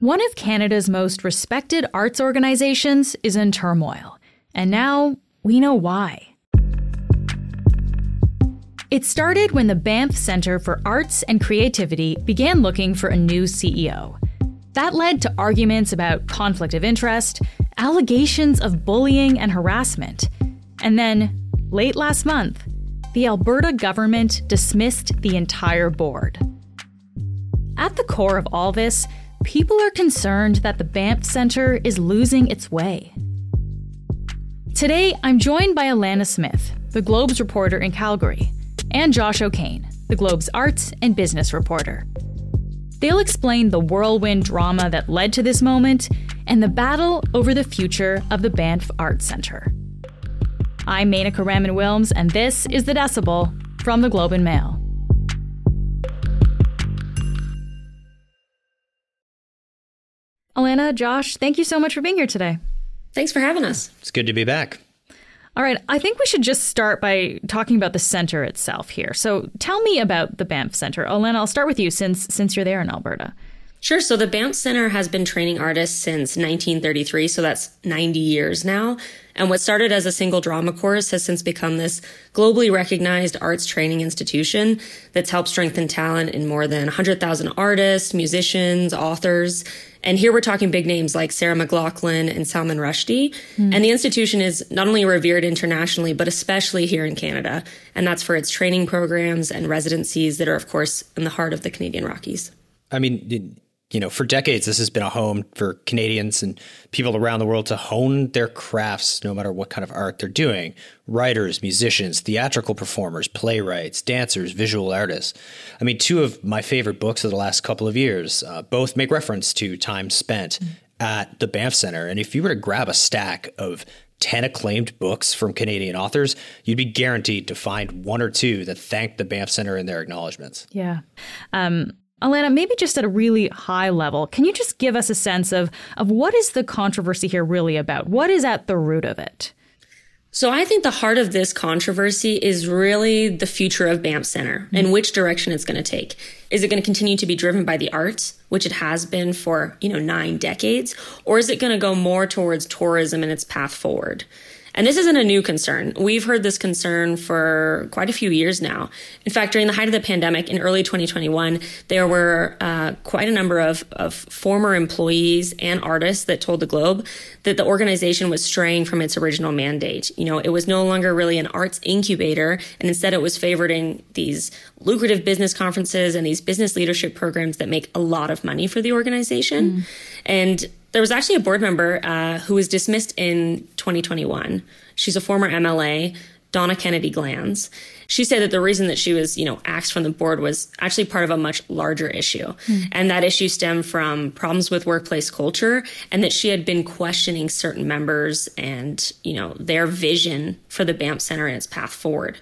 One of Canada's most respected arts organizations is in turmoil, and now we know why. It started when the Banff Centre for Arts and Creativity began looking for a new CEO. That led to arguments about conflict of interest, allegations of bullying and harassment. And then, late last month, the Alberta government dismissed the entire board. At the core of all this people are concerned that the Banff Centre is losing its way. Today, I'm joined by Alanna Smith, the Globe's reporter in Calgary, and Josh O'Kane, the Globe's arts and business reporter. They'll explain the whirlwind drama that led to this moment and the battle over the future of the Banff Arts Centre. I'm Menaka Raman Wilms, and this is The Decibel from the Globe and Mail. Alanna, Josh, thank you so much for being here today. Thanks for having us. It's good to be back. All right, I think we should just start by talking about the center itself here. So tell me about the Banff Center. Alanna, I'll start with you since since you're there in Alberta. Sure. So the Banff Center has been training artists since 1933, so that's 90 years now. And what started as a single drama course has since become this globally recognized arts training institution that's helped strengthen talent in more than 100,000 artists, musicians, authors. And here we're talking big names like Sarah McLachlan and Salman Rushdie. Mm. And the institution is not only revered internationally, but especially here in Canada. And that's for its training programs and residencies that are, of course, in the heart of the Canadian Rockies. I mean, you know, for decades, this has been a home for Canadians and people around the world to hone their crafts, no matter what kind of art they're doing. Writers, musicians, theatrical performers, playwrights, dancers, visual artists. I mean, two of my favorite books of the last couple of years uh, both make reference to time spent mm-hmm. at the Banff Center. And if you were to grab a stack of 10 acclaimed books from Canadian authors, you'd be guaranteed to find one or two that thank the Banff Center in their acknowledgments. Yeah. Um, Alanna, maybe just at a really high level, can you just give us a sense of, of what is the controversy here really about? What is at the root of it? So I think the heart of this controversy is really the future of Banff Center mm-hmm. and which direction it's going to take. Is it going to continue to be driven by the arts, which it has been for, you know, nine decades, or is it going to go more towards tourism and its path forward? And this isn't a new concern. We've heard this concern for quite a few years now. In fact, during the height of the pandemic in early 2021, there were uh, quite a number of, of former employees and artists that told the Globe that the organization was straying from its original mandate. You know, it was no longer really an arts incubator, and instead it was favoring these lucrative business conferences and these business leadership programs that make a lot of money for the organization. Mm. And there was actually a board member uh, who was dismissed in 2021. She's a former MLA, Donna Kennedy Glans. She said that the reason that she was, you know, axed from the board was actually part of a much larger issue. Mm. And that issue stemmed from problems with workplace culture and that she had been questioning certain members and, you know, their vision for the Banff Center and its path forward.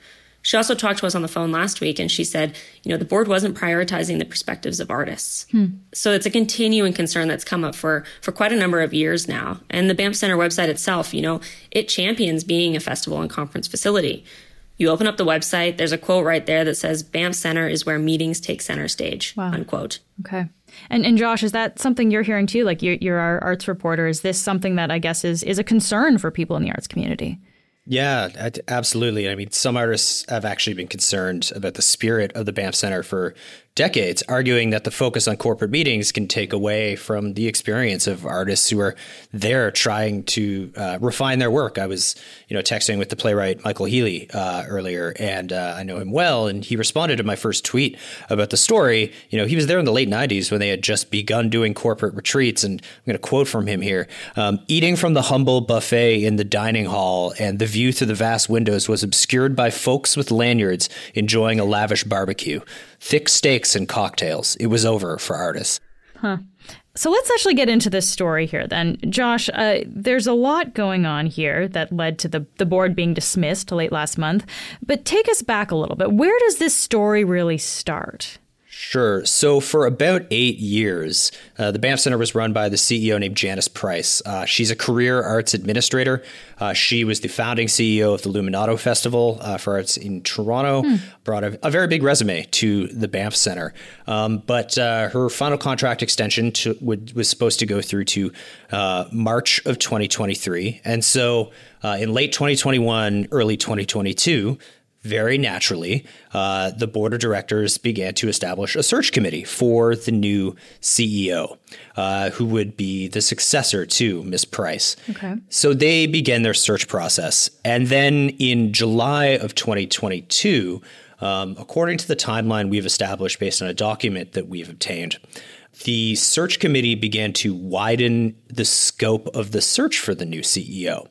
She also talked to us on the phone last week and she said, you know, the board wasn't prioritizing the perspectives of artists. Hmm. So it's a continuing concern that's come up for, for quite a number of years now. And the Banff Center website itself, you know, it champions being a festival and conference facility. You open up the website, there's a quote right there that says Banff Center is where meetings take center stage, wow. unquote. Okay. And and Josh, is that something you're hearing too? Like you're, you're our arts reporter. Is this something that I guess is is a concern for people in the arts community? Yeah, absolutely. I mean, some artists have actually been concerned about the spirit of the Banff Center for decades, arguing that the focus on corporate meetings can take away from the experience of artists who are there trying to uh, refine their work. I was, you know, texting with the playwright Michael Healey uh, earlier, and uh, I know him well, and he responded to my first tweet about the story. You know, he was there in the late '90s when they had just begun doing corporate retreats, and I'm going to quote from him here: um, "Eating from the humble buffet in the dining hall, and the view through the vast windows was obscured by folks with lanyards enjoying a lavish barbecue." Thick steaks and cocktails. It was over for artists. Huh. So let's actually get into this story here then. Josh, uh, there's a lot going on here that led to the, the board being dismissed late last month. But take us back a little bit. Where does this story really start? Sure. So for about eight years, uh, the Banff Center was run by the CEO named Janice Price. Uh, she's a career arts administrator. Uh, she was the founding CEO of the Luminato Festival uh, for Arts in Toronto. Hmm. Brought a, a, very big resume to the Banff Center. Um, but uh, her final contract extension to, would, was supposed to go through to uh, March of 2023. And so in late 2021, early 2022, very naturally, uh, the board of directors began to establish a search committee for the new CEO, uh, who would be the successor to Miss Price. Okay. So they began their search process. And then in July of 2022, um, according to the timeline we've established based on a document that we've obtained, the search committee began to widen the scope of the search for the new CEO.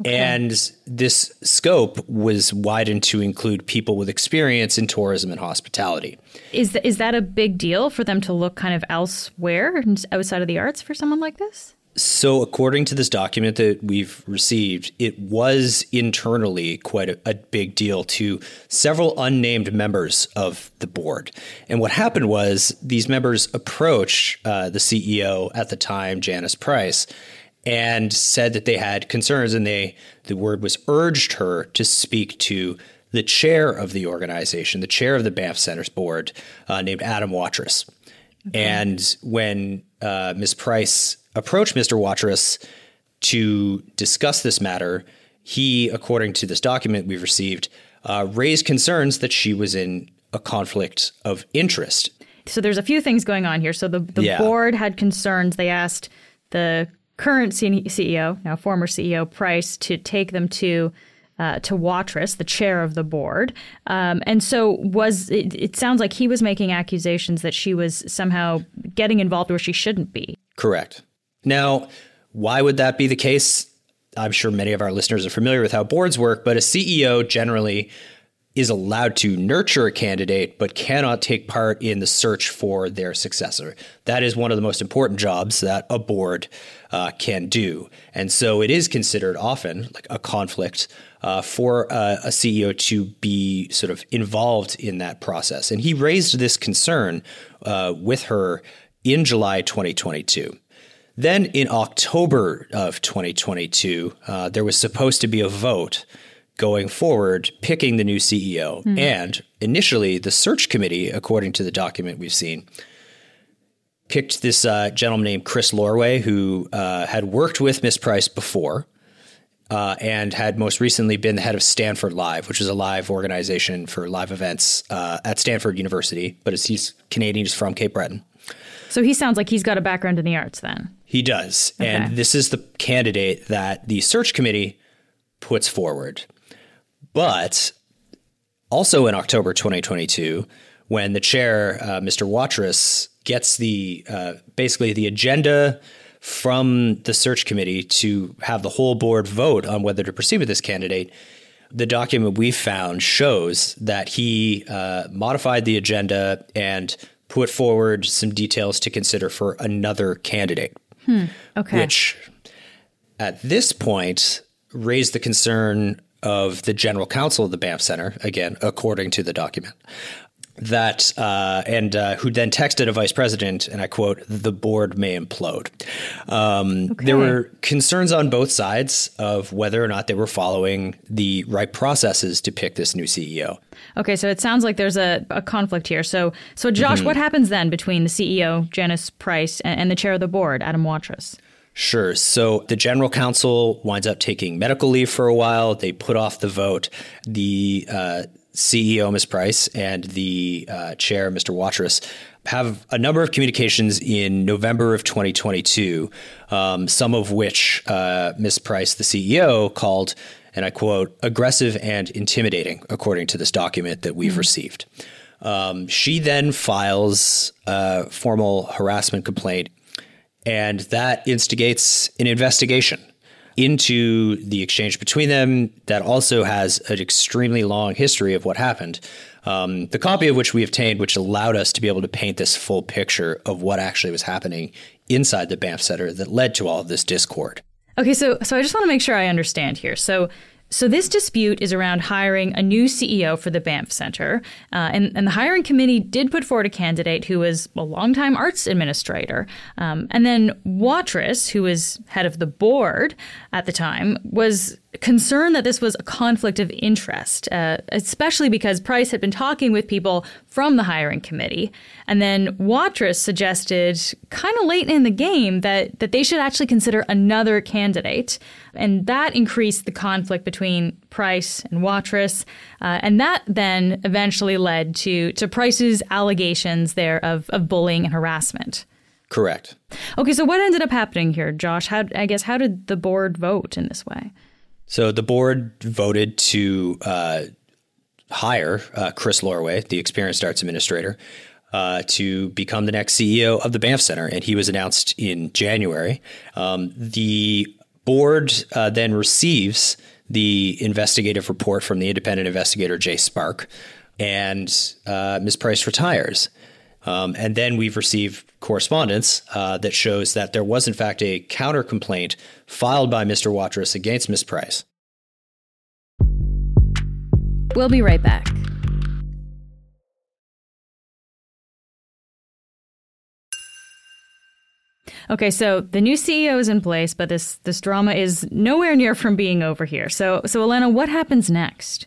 Okay. And this scope was widened to include people with experience in tourism and hospitality. Is, th- is that a big deal for them to look kind of elsewhere outside of the arts for someone like this? So, according to this document that we've received, it was internally quite a, a, big deal to several unnamed members of the board. And what happened was these members approached uh, the CEO at the time, Janice Price, and said that they had concerns and they the word was urged her to speak to the chair of the organization, the chair of the Banff Center's board, uh, named Adam Waterous. Okay. And when uh, Ms. Price approached Mr. Waterous to discuss this matter, he, according to this document we've received, uh, raised concerns that she was in a conflict of interest. So there's a few things going on here. So the, the yeah. board had concerns. They asked the current CEO, now former CEO Price, to take them to uh, to Waterous, the chair of the board. Um, and so was it, it, sounds like he was making accusations that she was somehow getting involved where she shouldn't be. Correct. Now, why would that be the case? I'm sure many of our listeners are familiar with how boards work, but a CEO generally is allowed to nurture a candidate but cannot take part in the search for their successor. That is one of the most important jobs that a board uh, can do. And so it is considered often like a conflict uh, for uh, a CEO to be sort of involved in that process. And he raised this concern uh, with her in July 2022. Then in October of 2022, uh, there was supposed to be a vote going forward picking the new CEO. Mm. And initially, the search committee, according to the document we've seen, picked this uh, gentleman named Chris Lorway, who uh, had worked with Miss Price before. Uh, and had most recently been the head of Stanford Live, which is a live organization for live events uh, at Stanford University. But he's Canadian, he's from Cape Breton. So he sounds like he's got a background in the arts then. He does. Okay. And this is the candidate that the search committee puts forward. But also in October 2022, when the chair, uh, Mr. Waterous, gets the uh, basically the agenda from the search committee to have the whole board vote on whether to proceed with this candidate, the document we found shows that he uh, modified the agenda and put forward some details to consider for another candidate. Hmm. Okay. Which at this point raised the concern of the general counsel of the Banff Center, again, according to the document, that uh, and uh, who then texted a vice president, and I quote, "The board may implode." Um, okay. There were concerns on both sides of whether or not they were following the right processes to pick this new CEO. Okay, so it sounds like there's a, a conflict here. So, so Josh, mm-hmm. what happens then between the CEO Janice Price and, and the chair of the board, Adam Waterous? Sure. So the general counsel winds up taking medical leave for a while. They put off the vote. The uh, CEO, Ms. Price, and the uh, chair, Mr. Waterous, have a number of communications in November of 2022, um, some of which uh, Ms. Price, the CEO, called, and I quote, aggressive and intimidating, according to this document that we've mm-hmm. received. Um, she then files a formal harassment complaint and that instigates an investigation into the exchange between them that also has an extremely long history of what happened. Um, the copy of which we obtained, which allowed us to be able to paint this full picture of what actually was happening inside the Banff Center that led to all of this discord. Okay, so so I just want to make sure I understand here. So So, this dispute is around hiring a new CEO for the Banff Center. Uh, and, and the hiring committee did put forward a candidate who was a longtime arts administrator. Um, and then Waterous, who was head of the board at the time, was concerned that this was a conflict of interest, uh, especially because Price had been talking with people from the hiring committee. And then Waterous suggested, kind of late in the game, that, that they should actually consider another candidate. And that increased the conflict between Price and Waterous. Uh, and that then eventually led to, to Price's allegations there of, of bullying and harassment. Correct. Okay, so what ended up happening here, Josh? How I guess how did the board vote in this way? So the board voted to uh, hire uh, Chris Lorway, the experienced arts administrator, uh, to become the next CEO of the Banff Center, and he was announced in January. Um, the board uh, then receives the investigative report from the independent investigator Jay Spark, and uh, Ms. Price retires. Um, and then we've received correspondence uh, that shows that there was, in fact, a counter complaint filed by Mr. Waterous against Ms. Price. We'll be right back. Okay, so the new CEO is in place, but this this drama is nowhere near from being over here. So so Alanna, what happens next?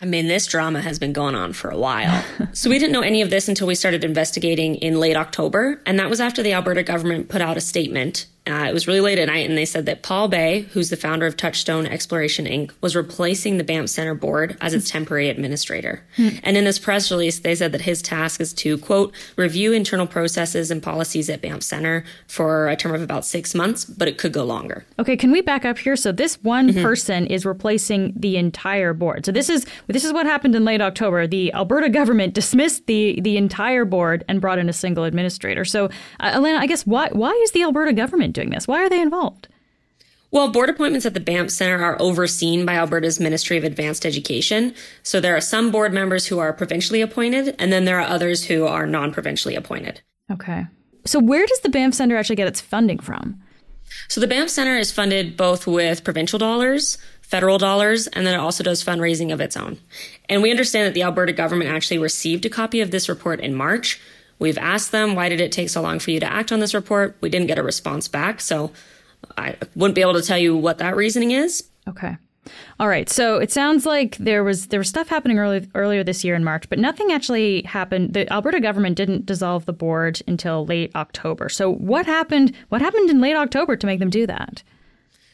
I mean, this drama has been going on for a while. so we didn't know any of this until we started investigating in late October. And that was after the Alberta government put out a statement uh, it was really late at night, and they said that Paul Baay, who's the founder of Touchstone Exploration Inc., was replacing the Banff Center board as its temporary administrator. And in this press release, they said that his task is to, quote, review internal processes and policies at Banff Center for a term of about six months, but it could go longer. Okay, can we back up here? So this one mm-hmm. person is replacing the entire board. So this is this is what happened in late October. The Alberta government dismissed the the entire board and brought in a single administrator. So, uh, Alanna, I guess why why is the Alberta government doing this? Why are they involved? Well, board appointments at the Banff Center are overseen by Alberta's Ministry of Advanced Education. So there are some board members who are provincially appointed, and then there are others who are non provincially appointed. Okay. So where does the Banff Center actually get its funding from? So the Banff Center is funded both with provincial dollars, federal dollars, and then it also does fundraising of its own. And we understand that the Alberta government actually received a copy of this report in March, We've asked them, why did it take so long for you to act on this report? We didn't get a response back. So I wouldn't be able to tell you what that reasoning is. Okay. All right. So it sounds like there was there was stuff happening early, earlier this year in March, but nothing actually happened. The Alberta government didn't dissolve the board until late October. So what happened? What happened in late October to make them do that?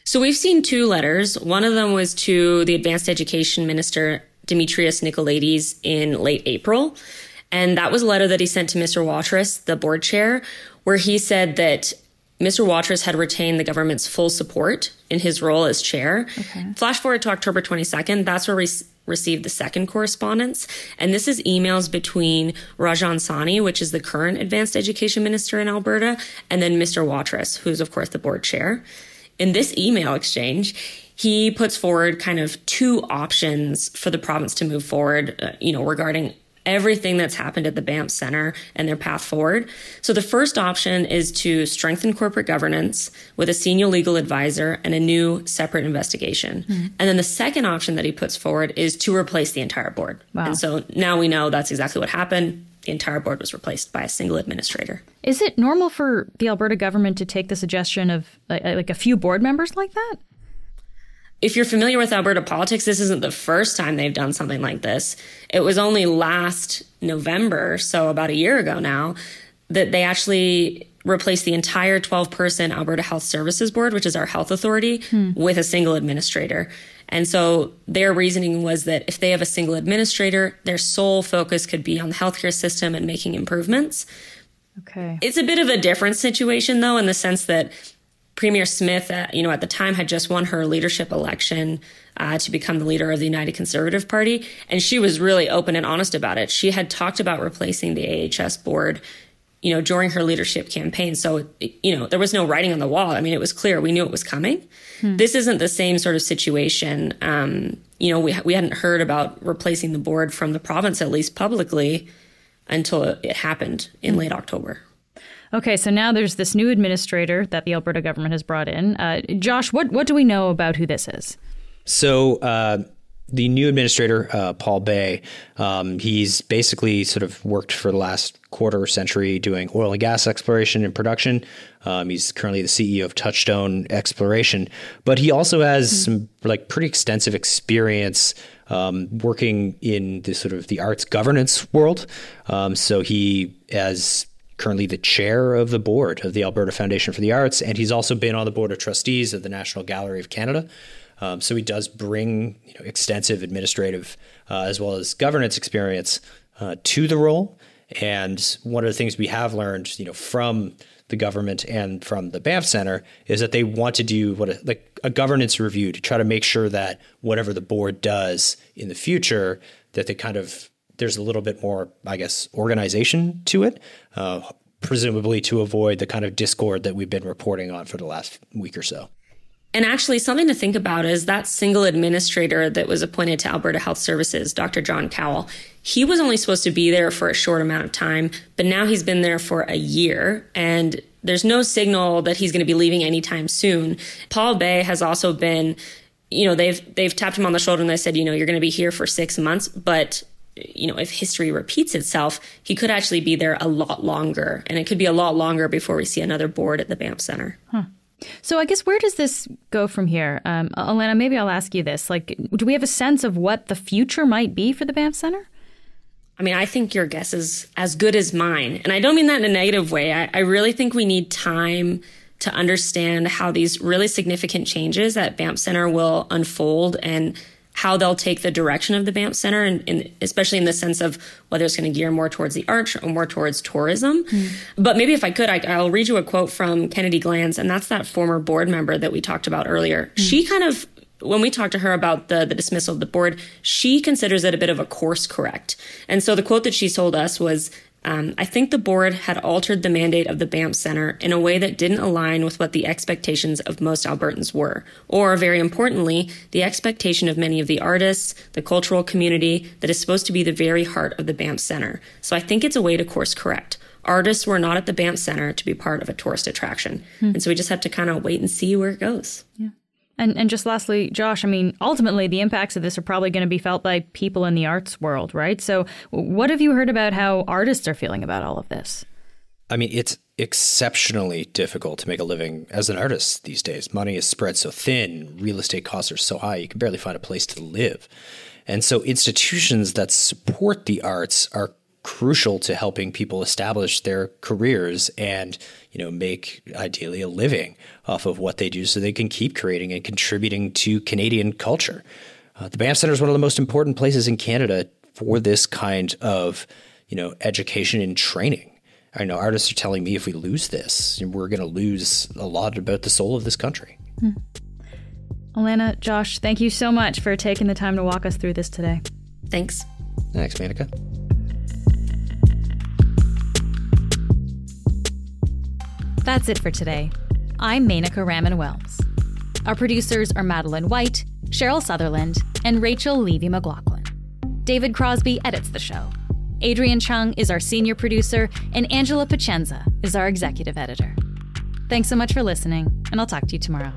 So we've seen two letters. One of them was to the Advanced Education Minister Dimitrios Nicolaides in late April. And that was a letter that he sent to Mr. Waterous, the board chair, where he said that Mr. Waterous had retained the government's full support in his role as chair. Okay. Flash forward to October 22nd, that's where we received the second correspondence. And this is emails between Rajan Sawhney, which is the current advanced education minister in Alberta, and then Mr. Waterous, who's of course the board chair. In this email exchange, he puts forward kind of two options for the province to move forward, uh, you know, regarding everything that's happened at the Banff Center and their path forward. So the first option is to strengthen corporate governance with a senior legal advisor and a new separate investigation. Mm-hmm. And then the second option that he puts forward is to replace the entire board. Wow. And so now we know that's exactly what happened. The entire board was replaced by a single administrator. Is it normal for the Alberta government to take the suggestion of like a few board members like that? If you're familiar with Alberta politics, this isn't the first time they've done something like this. It was only last November, so about a year ago now, that they actually replaced the entire 12 person Alberta Health Services Board, which is our health authority, hmm. with a single administrator. And so their reasoning was that if they have a single administrator, their sole focus could be on the healthcare system and making improvements. Okay. It's a bit of a different situation though, in the sense that Premier Smith, uh, you know, at the time had just won her leadership election uh, to become the leader of the United Conservative Party, and she was really open and honest about it. She had talked about replacing the AHS board, you know, during her leadership campaign. So, you know, there was no writing on the wall. I mean, it was clear we knew it was coming. Hmm. This isn't the same sort of situation. Um, you know, we we hadn't heard about replacing the board from the province, at least publicly, until it happened in hmm. late October. Okay, so now there's this new administrator that the Alberta government has brought in. Uh, Josh, what, what do we know about who this is? So, uh, the new administrator, uh, Paul Baay, um, he's basically sort of worked for the last quarter century doing oil and gas exploration and production. Um, he's currently the CEO of Touchstone Exploration, but he also has mm-hmm. some like pretty extensive experience um, working in the sort of the arts governance world. Um, so he has currently the chair of the board of the Alberta Foundation for the Arts, and he's also been on the board of trustees of the National Gallery of Canada. Um, so he does bring you know, extensive administrative uh, as well as governance experience uh, to the role. And one of the things we have learned, you know, from the government and from the Banff Center is that they want to do what a, like a governance review to try to make sure that whatever the board does in the future, that they kind of there's a little bit more, I guess, organization to it. Uh, presumably to avoid the kind of discord that we've been reporting on for the last week or so. And actually, something to think about is that single administrator that was appointed to Alberta Health Services, Dr. John Cowell, he was only supposed to be there for a short amount of time, but now he's been there for a year and there's no signal that he's going to be leaving anytime soon. Paul Baay has also been, you know, they've they've tapped him on the shoulder and they said, you know, you're going to be here for 6 months, but you know, if history repeats itself, he could actually be there a lot longer and it could be a lot longer before we see another board at the Banff Center. Huh. So I guess where does this go from here? Um, Alanna, maybe I'll ask you this. Like, do we have a sense of what the future might be for the Banff Center? I mean, I think your guess is as good as mine. And I don't mean that in a negative way. I, I really think we need time to understand how these really significant changes at Banff Center will unfold and how they'll take the direction of the Banff Center, and, and especially in the sense of whether it's going to gear more towards the arts or more towards tourism. Mm. But maybe if I could, I, will read you a quote from Kennedy Glans, and that's that former board member that we talked about earlier. Mm. She kind of when we talked to her about the, the dismissal of the board, she considers it a bit of a course correct. And so the quote that she told us was um, I think the board had altered the mandate of the Banff Center in a way that didn't align with what the expectations of most Albertans were, or very importantly, the expectation of many of the artists, the cultural community that is supposed to be the very heart of the Banff Center. So I think it's a way to course correct. Artists were not at the Banff Center to be part of a tourist attraction. Hmm. And so we just have to kind of wait and see where it goes. Yeah. And and just lastly, Josh, I mean, ultimately the impacts of this are probably going to be felt by people in the arts world, right? So, what have you heard about how artists are feeling about all of this? I mean, it's exceptionally difficult to make a living as an artist these days. Money is spread so thin, real estate costs are so high, you can barely find a place to live. And so institutions that support the arts are crucial to helping people establish their careers and you know make ideally a living off of what they do so they can keep creating and contributing to Canadian culture. Uh, the Banff Center is one of the most important places in Canada for this kind of you know education and training. I know artists are telling me if we lose this, we're going to lose a lot about the soul of this country. Hmm. Alanna, Josh, thank you so much for taking the time to walk us through this today. Thanks. Thanks, Menaka. That's it for today. I'm Menaka Raman Wilms. Our producers are Madeline White, Cheryl Sutherland, and Rachel Levy McLaughlin. David Crosby edits the show. Adrian Chung is our senior producer, and Angela Pacienza is our executive editor. Thanks so much for listening, and I'll talk to you tomorrow.